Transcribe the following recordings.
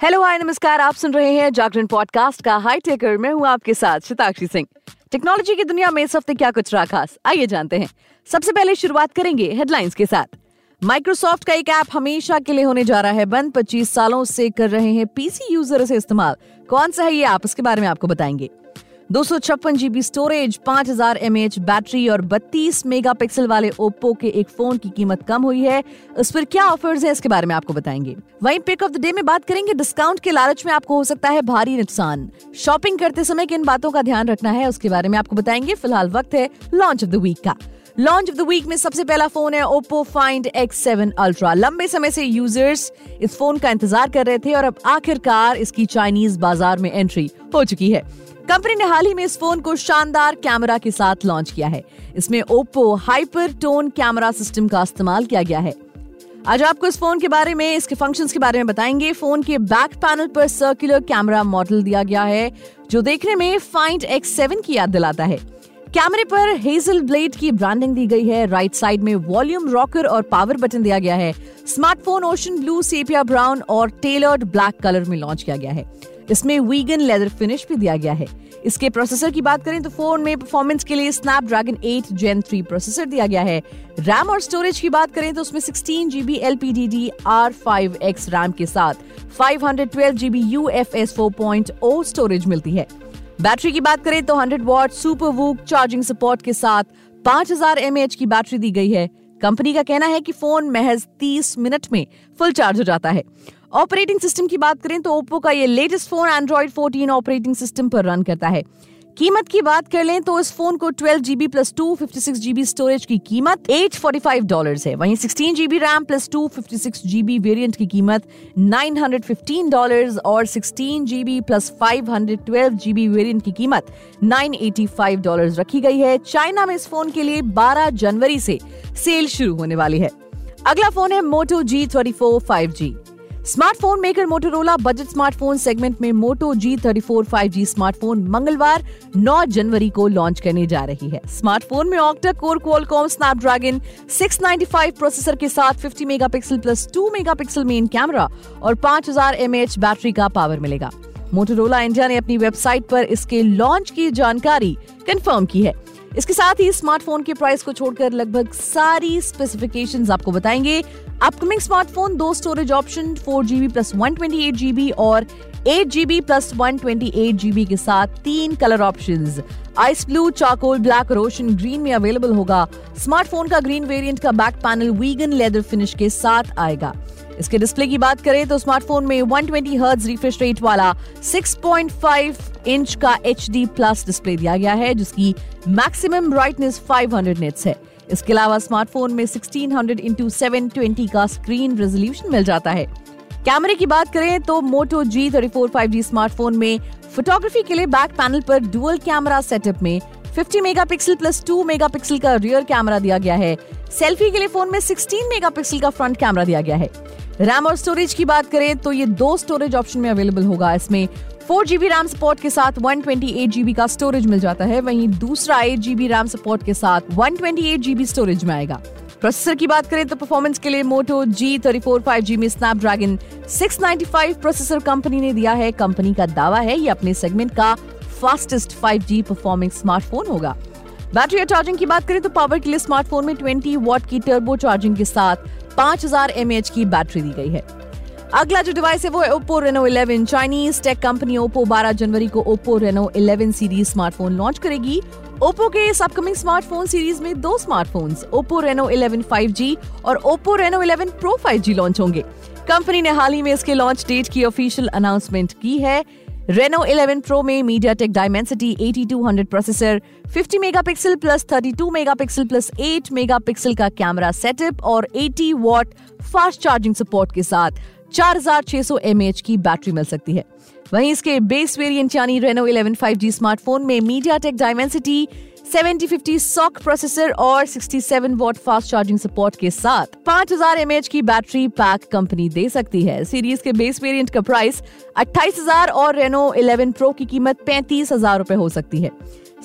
Hello, हाय, नमस्कार। आप सुन रहे हैं जागरण पॉडकास्ट का हाई टेकर। मैं हूँ आपके साथ शिताक्षी सिंह। टेक्नोलॉजी की दुनिया में इस हफ़्ते क्या कुछ रहा खास? आइए जानते हैं। सबसे पहले शुरुआत करेंगे हेडलाइंस के साथ। माइक्रोसॉफ्ट का एक ऐप हमेशा के लिए होने जा रहा है बंद। 25 सालों से कर रहे हैं पीसी यूज़र इसे इस्तेमाल। कौन सा है ये ऐप इसके बारे में आपको बताएँगे। दो सौ छप्पन जीबी स्टोरेज पाँच हज़ार एम बैटरी और बत्तीस मेगापिक्सल वाले ओप्पो के एक फ़ोन की कीमत कम हुई है। इस पर क्या ऑफर्स है, इसके बारे में आपको बताएँगे। वहीं पिक ऑफ़ द डे में बात करेंगे। डिस्काउंट के लालच में आपको हो सकता है भारी नुकसान। शॉपिंग करते समय किन बातों का ध्यान रखना है, उसके बारे में आपको बताएँगे। फ़िलहाल वक्त है लॉन्च ऑफ़ द वीक का। लॉन्च ऑफ़ द वीक में सबसे पहला फ़ोन है ओप्पो फाइंड X7 अल्ट्रा लंबे समय से यूज़र्स इस फ़ोन का इंतज़ार कर रहे थे और अब आखिरकार इसकी चाइनीज़ बाज़ार में एंट्री हो चुकी है। कंपनी ने हाल ही में इस फ़ोन को शानदार कैमरा के साथ लॉन्च किया है। इसमें Oppo hyper tone camera system का इस्तेमाल किया गया है। आज आपको इस फ़ोन के बारे में, इसके फ़ंक्शंस के बारे में बताएँगे। फ़ोन के बैक पैनल पर सर्कुलर कैमरा मॉडल दिया गया है, जो देखने में फाइंड एक्स सेवन की याद दिलाता है। कैमरे पर हेजल ब्लेड की ब्रांडिंग दी गई है। राइट साइड में वॉल्यूम रॉकर और पावर बटन दिया गया है। Smartphone ocean blue sepia brown और टेलर्ड ब्लैक कलर में लॉन्च किया गया है। इसमें वीगन लेदर फिनिश भी दिया गया है। इसके प्रोसेसर की बात करें तो फ़ोन में परफॉर्मेंस के लिए स्नैपड्रैगन 8 जेन 3 प्रोसेसर दिया गया है। रैम और स्टोरेज की बात करें तो उसमें 16 GB L P D D R five X RAM के साथ 512 GB U F S four point O storage मिलती है। बैटरी की बात करें तो 100 watt super VOOC charging support के साथ 5000 एमएच की बैटरी दी गई है। कंपनी का कहना है कि फ़ोन महज 30 मिनट में फुल चार्ज हो जाता है। ऑपरेटिंग सिस्टम की बात करें तो ओप्पो का ये latest phone Android 14 operating system पर रन करता है। कीमत की बात कर लें तो इस फ़ोन को 12 GB plus two fifty storage की कीमत एट फोर्टी फाइव डॉलर है। वहीं 16 GB RAM plus two fifty variant की कीमत नाइन हंड्रेड फिफ्टीन डॉलर और 16 GB plus five hundred twelve GB variant की कीमत नाइन एटी फाइव डॉलर रखी गई है। चाइना में इस फ़ोन के लिए बारह जनवरी से सेल शुरू होने वाली है। अगला फ़ोन है Moto G twenty four smartphone maker Motorola budget smartphone segment में Moto G thirty four five G smartphone मंगलवार 9 जनवरी को लॉन्च करने जा रही है। स्मार्टफ़ोन में octa core Qualcomm Snapdragon 695 processor के साथ 50 megapixel plus 2 megapixel main camera और 5000 एमएच बैटरी का पावर मिलेगा। मोटोरोला इंडिया ने अपनी वेबसाइट पर इसके लॉन्च की जानकारी कंफर्म की है। इसके साथ ही स्मार्टफ़ोन के प्राइस को छोड़कर लगभग सारी स्पेसिफिकेशंस आपको बताएँगे। अपकमिंग स्मार्टफ़ोन दो storage option four GB plus one twenty eight GB और eight GB plus one twenty eight GB के साथ तीन colour options ice blue charcoal black ocean green में अवेलेबल होगा. स्मार्टफ़ोन का ग्रीन वेरिएंट का back panel vegan leather finish के साथ आएगा. इसके डिस्प्ले की बात करें तो स्मार्टफ़ोन में 120 ट्वेंटी हर्ट्ज रिफ्रेश रेट वाला 6.5 इंच का एचडी प्लस डिस्प्ले दिया गया है, जिसकी मैक्सिमम ब्राइटनेस 500 निट्स है. इसके अलावा स्मार्टफ़ोन में 1600 हंड्रेड इंटू सेवन का स्क्रीन रेजोल्यूशन मिल जाता है। कैमरे की बात करें तो Moto G thirty four five G smartphone में फोटोग्राफी के लिए बैक पैनल पर डुअल कैमरा सेटअप में 50 मेगापिक्सल प्लस 2 मेगापिक्सल का रियर कैमरा दिया गया है। सेल्फी के लिए फ़ोन में 16 मेगापिक्सल का फ्रंट कैमरा दिया गया है। रैम और स्टोरेज की बात करें तो ये दो स्टोरेज ऑप्शन में अवेलेबल होगा। इसमें फोर जीबी रैम सपोर्ट के साथ वन ट्वेंटी एट जीबी का स्टोरेज मिल जाता है। वहीं दूसरा एट जीबी रैम सपोर्ट के साथ one twenty eight GB storage में आएगा। प्रोसेसर की बात करें तो परफॉर्मेंस के लिए Moto G thirty four five G में Snapdragon six ninety five processor company ने दिया है। कंपनी का दावा है, ये अपने सेगमेंट का fastest five G performing smartphone होगा। बैटरी और चार्जिंग की बात करें तो पावर के लिए स्मार्टफ़ोन में 20 वॉट की टर्बो चार्जिंग के साथ 5000 एमएच की बैटरी दी गई है। अगला जो डिवाइस है, वो है Oppo Reno 11 Chinese tech company Oppo 12 जनवरी को Oppo Reno 11 series smartphone launch करेगी। ओप्पो के इस अपकमिंग स्मार्टफ़ोन सीरीज़ में दो स्मार्टफोन्स ओप्पो रेनो 11 5G और Oppo Reno 11 pro 5G launch होंगे। कंपनी ने हाल ही में इसके लॉन्च डेट की ऑफिशियल अनाउंसमेंट की है। रेनो 11 प्रो में MediaTek Dimensity 8200 processor 50 megapixel plus 32 megapixel plus 8 megapixel का कैमरा सेटअप और 80 वॉट फास्ट चार्जिंग सपोर्ट के साथ 4600 mAh की बैटरी मिल सकती है। वहीं इसके बेस वेरिएंट यानी रेनो 11 5G स्मार्टफ़ोन में MediaTek Dimensity 7050 SoC processor और 67 वॉट फास्ट चार्जिंग सपोर्ट के साथ 5000 हज़ार की बैटरी पैक कंपनी दे सकती है। सीरीज़ के बेस वेरिएंट का प्राइस 28000 और रेनो 11 प्रो की कीमत पैंतीस हज़ार हो सकती है।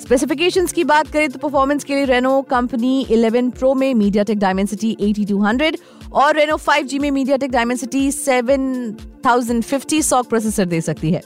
स्पेसिफिकेशंस की बात करें तो परफॉर्मेंस के लिए रेनो कंपनी 11 प्रो में मीडिया टेक डायमेंसिटी 8200 और रेनो 5G में MediaTek Dimensity 7050 SoC processor दे सकती है।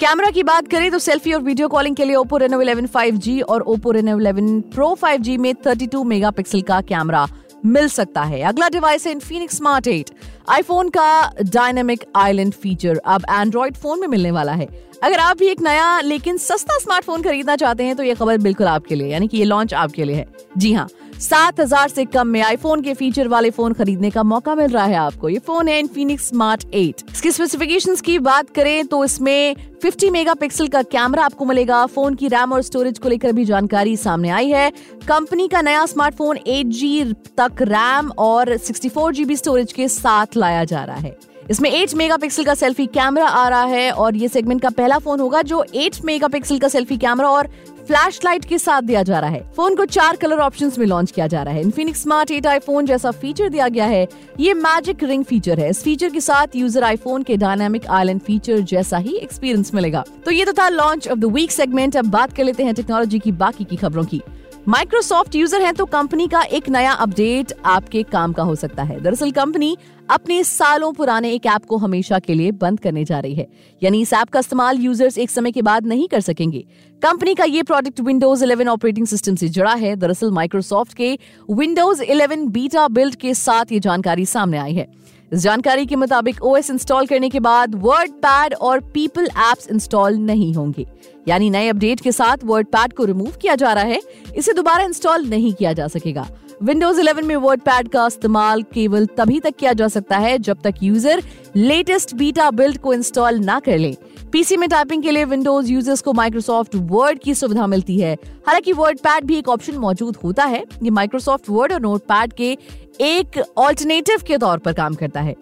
कैमरा की बात करें तो सेल्फी और वीडियो कॉलिंग के लिए ओप्पो रेनो 11 5G और ओप्पो रेनो 11 प्रो 5G में 32 मेगापिक्सल का कैमरा मिल सकता है। अगला डिवाइस है इनफिनिक्स स्मार्ट एट आईफोन का डायनेमिक आइलैंड फीचर अब एंड्रॉइड फ़ोन में मिलने वाला है। अगर आप भी एक नया, लेकिन सस्ता स्मार्टफ़ोन खरीदना चाहते हैं तो ये खबर बिल्कुल आपके लिए, यानी कि ये लॉन्च आपके लिए है। जी हाँ सात हज़ार से कम में आईफोन के फीचर वाले फ़ोन खरीदने का मौका मिल रहा है आपको। ये फ़ोन है इन्फिनिक्स स्मार्ट 8 इसकी स्पेसिफिकेशंस की बात करें तो इसमें 50 मेगापिक्सल का कैमरा आपको मिलेगा। फ़ोन की रैम और स्टोरेज को लेकर भी जानकारी सामने आई है। कंपनी का नया स्मार्टफ़ोन 8G तक रैम और 64 जीबी स्टोरेज के साथ लाया जा रहा है। इसमें 8 मेगापिक्सल का सेल्फी कैमरा आ रहा है और ये सेगमेंट का पहला फ़ोन होगा जो 8 मेगापिक्सल का सेल्फी कैमरा और फ्लैश लाइट के साथ दिया जा रहा है। फ़ोन को चार कलर ऑप्शंस में लॉन्च किया जा रहा है। Infinix smart eight iPhone जैसा फीचर दिया गया है। ये मैजिक रिंग फीचर है। इस फीचर के साथ यूज़र आईफोन के डायनामिक आइलैंड फीचर जैसा ही एक्सपीरियंस मिलेगा। तो ये तो था launch of the week segment अब बात कर लेते हैं टेक्नोलॉजी की बाकी की खबरों की। माइक्रोसॉफ्ट यूज़र है तो कंपनी का एक नया अपडेट आपके काम का हो सकता है। दरअसल कंपनी अपने सालों पुराने एक ऐप को हमेशा के लिए बंद करने जा रही है। यानी इस ऐप का इस्तेमाल यूज़र्स एक समय के बाद नहीं कर सकेंगे। कंपनी का ये प्रोडक्ट विंडोज़ 11 ऑपरेटिंग सिस्टम से जुड़ा है। दरअसल माइक्रोसॉफ्ट के विंडोज़ 11 बीटा बिल्ड के साथ ये जानकारी सामने आई है। इस जानकारी के मुताबिक ओएस इंस्टॉल करने के बाद वर्ड पैड और पीपल एप्स इंस्टॉल नहीं होंगे। यानी नए अपडेट के साथ वर्ड पैड को रिमूव किया जा रहा है। इसे दोबारा इंस्टॉल नहीं किया जा सकेगा। विंडोज़ 11 में वर्ड पैड का इस्तेमाल केवल तभी तक किया जा सकता है जब तक यूज़र लेटेस्ट बीटा बिल्ड को इंस्टॉल ना कर ले। पीसी में टाइपिंग के लिए विंडोज़ यूज़र्स को माइक्रोसॉफ्ट वर्ड की सुविधा मिलती है। हालाँकि वर्ड पैड भी एक ऑप्शन मौजूद होता है। ये माइक्रोसॉफ्ट वर्ड और नोट पैड के एक ऑल्टरनेटिव के तौर पर काम करता है।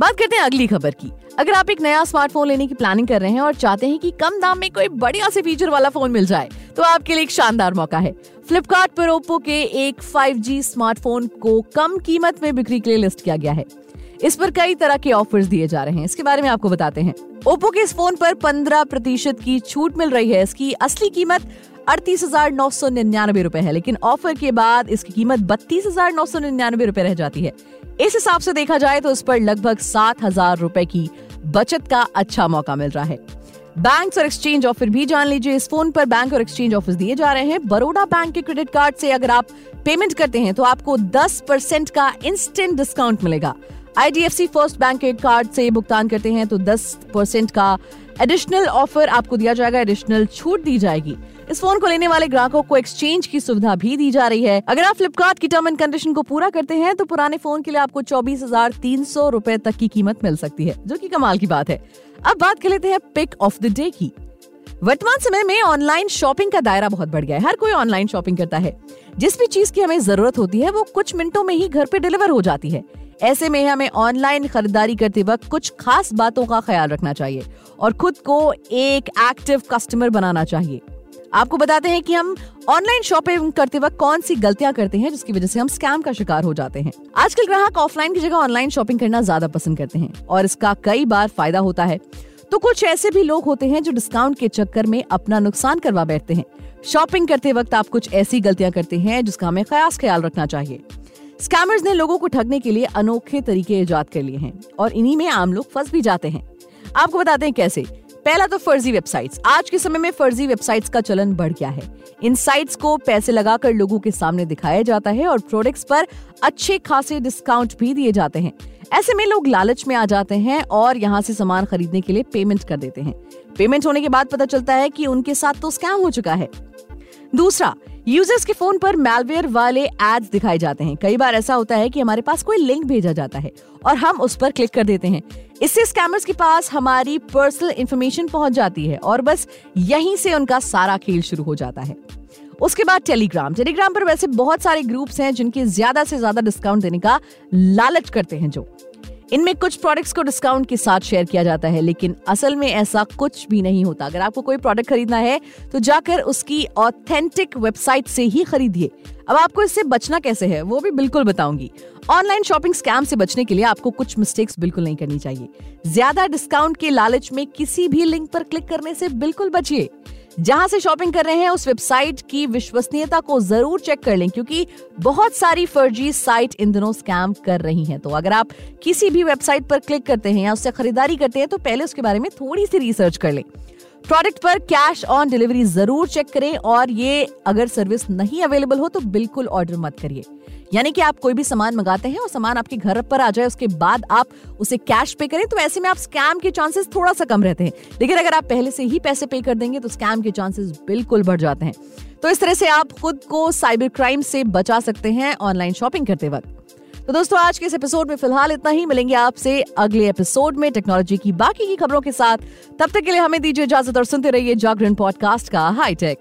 बात करते हैं अगली खबर की। अगर आप एक नया स्मार्टफ़ोन लेने की प्लानिंग कर रहे हैं और चाहते हैं कि कम दाम में कोई बढ़िया से फीचर वाला फ़ोन मिल जाए तो आपके लिए एक शानदार मौका है। फ्लिपकार्ट पर ओप्पो के एक 5G स्मार्टफ़ोन को कम कीमत में बिक्री के लिए लिस्ट किया गया है। इस पर कई तरह के ऑफर्स दिए जा रहे हैं। इसके बारे में आपको बताते हैं। ओप्पो के इस फ़ोन पर 15 प्रतिशत की छूट मिल रही है। इसकी असली कीमत अड़तीस हज़ार नौ सौ निन्यानवे रूपए है, लेकिन ऑफ़र के बाद इसकी कीमत बत्तीस हज़ार नौ सौ निन्यानवे रूपए रह जाती है। इस हिसाब से देखा जाए तो इस पर लगभग सात हज़ार रूपए की बचत का अच्छा मौका मिल रहा है। बैंक और एक्सचेंज ऑफ़र भी जान लीजिए, इस फ़ोन पर बैंक और एक्सचेंज ऑफ़र दिए जा रहे हैं। बड़ोड़ा बैंक के क्रेडिट कार्ड से अगर आप पेमेंट करते हैं तो आपको 10 परसेंट का इंस्टेंट डिस्काउंट मिलेगा। आईडीएफसी फ़र्स्ट बैंक के कार्ड से भुगतान करते हैं तो 10 परसेंट का एडिशनल ऑफ़र आपको दिया जाएगा। एडिशनल छूट दी जाएगी। इस फ़ोन को लेने वाले ग्राहकों को एक्सचेंज की सुविधा भी दी जा रही है। अगर आप फ्लिपकार्ट की टर्म एंड कंडीशन को पूरा करते हैं तो पुराने फ़ोन के लिए आपको चौबीस हज़ार तीन सौ रूपए तक की कीमत मिल सकती है, जो की कमाल की बात है। अब बात कर लेते हैं पिक ऑफ़ द डे की। वर्तमान समय में ऑनलाइन शॉपिंग का दायरा बहुत बढ़ गया है। हर कोई ऑनलाइन शॉपिंग करता है। जिस भी चीज़ की हमें ज़रूरत होती है, वो कुछ मिनटों में ही घर पे डिलीवर हो जाती है। ऐसे में हमें ऑनलाइन खरीदारी करते वक्त कुछ खास बातों का ख्याल रखना चाहिए और खुद को एक एक्टिव कस्टमर बनाना चाहिए। आपको बताते हैं कि हम ऑनलाइन शॉपिंग करते वक्त कौन सी गलतियाँ करते हैं, जिसकी वजह से हम स्कैम का शिकार हो जाते हैं। आजकल ग्राहक ऑफलाइन की जगह ऑनलाइन शॉपिंग करना ज़्यादा पसंद करते हैं और इसका कई बार फ़ायदा होता है। तो कुछ ऐसे भी लोग होते हैं जो डिस्काउंट के चक्कर में अपना नुकसान करवा बैठते हैं। शॉपिंग करते वक्त आप कुछ ऐसी गलतियाँ करते हैं, जिसका हमें खास ख्याल रखना चाहिए। स्कैमर्स ने लोगों को ठगने के लिए अनोखे तरीके ईजाद कर लिए हैं और इन्हीं में आम लोग फंस भी जाते हैं। आपको बताते हैं कैसे? पहला तो फर्जी वेबसाइट्स। आज के समय में फर्जी वेबसाइट्स का चलन बढ़ गया है। इन साइट्स को पैसे लगाकर लोगों के सामने दिखाया जाता है और प्रोडक्ट्स पर अच्छे खासे डिस्काउंट भी दिए जाते हैं। ऐसे में लोग लालच में आ जाते हैं और यहाँ से सामान खरीदने के लिए पेमेंट कर देते हैं। पेमेंट होने के बाद पता चलता है कि उनके साथ तो स्कैम हो चुका है। दूसरा यूज़र्स के फ़ोन पर मेलवेयर वाले एड्स दिखाए जाते हैं। कई बार ऐसा होता है कि हमारे पास कोई लिंक भेजा जाता है और हम उस पर क्लिक कर देते हैं। इससे स्कैमर्स के पास हमारी पर्सनल इंफॉर्मेशन पहुँच जाती है और बस यहीं से उनका सारा खेल शुरू हो जाता है। उसके बाद टेलीग्राम टेलीग्राम पर वैसे बहुत सारे ग्रुप्स हैं जिनके ज़्यादा से ज़्यादा डिस्काउंट देने का लालच करते हैं जो। इनमें कुछ प्रोडक्ट्स को डिस्काउंट के साथ शेयर किया जाता है, लेकिन असल में ऐसा कुछ भी नहीं होता। अगर आपको कोई प्रोडक्ट खरीदना है तो जाकर उसकी ऑथेंटिक वेबसाइट से ही खरीदिए। अब आपको इससे बचना कैसे है, वो भी बिल्कुल बताऊँगी। ऑनलाइन शॉपिंग स्कैम से बचने के लिए आपको कुछ मिस्टेक्स बिल्कुल नहीं करनी चाहिए। ज़्यादा डिस्काउंट के लालच में किसी भी लिंक पर क्लिक करने से बिल्कुल बचिए। जहाँ से शॉपिंग कर रहे हैं, उस वेबसाइट की विश्वसनीयता को ज़रूर चेक कर लें, क्योंकि बहुत सारी फर्जी साइट इन दिनों स्कैम कर रही हैं। तो अगर आप किसी भी वेबसाइट पर क्लिक करते हैं या उससे खरीदारी करते हैं तो पहले उसके बारे में थोड़ी सी रिसर्च कर लें। प्रोडक्ट पर कैश ऑन डिलीवरी ज़रूर चेक करें और ये अगर सर्विस नहीं अवेलेबल हो तो बिल्कुल ऑर्डर मत करिए। यानी कि आप कोई भी सामान मंगाते हैं और सामान आपके घर पर आ जाए, उसके बाद आप उसे कैश पे करें तो ऐसे में आप स्कैम के चांसेस थोड़ा सा कम रहते हैं। लेकिन अगर आप पहले से ही पैसे पे कर देंगे तो स्कैम के चांसेस बिल्कुल बढ़ जाते हैं। तो इस तरह से आप खुद को साइबर क्राइम से बचा सकते हैं ऑनलाइन शॉपिंग करते वक्त। तो दोस्तों, आज के इस एपिसोड में फ़िलहाल इतना ही। मिलेंगे आपसे अगले एपिसोड में टेक्नोलॉजी की बाकी की खबरों के साथ। तब तक के लिए हमें दीजिए इजाज़त और सुनते रहिए जागरण पॉडकास्ट का हाईटेक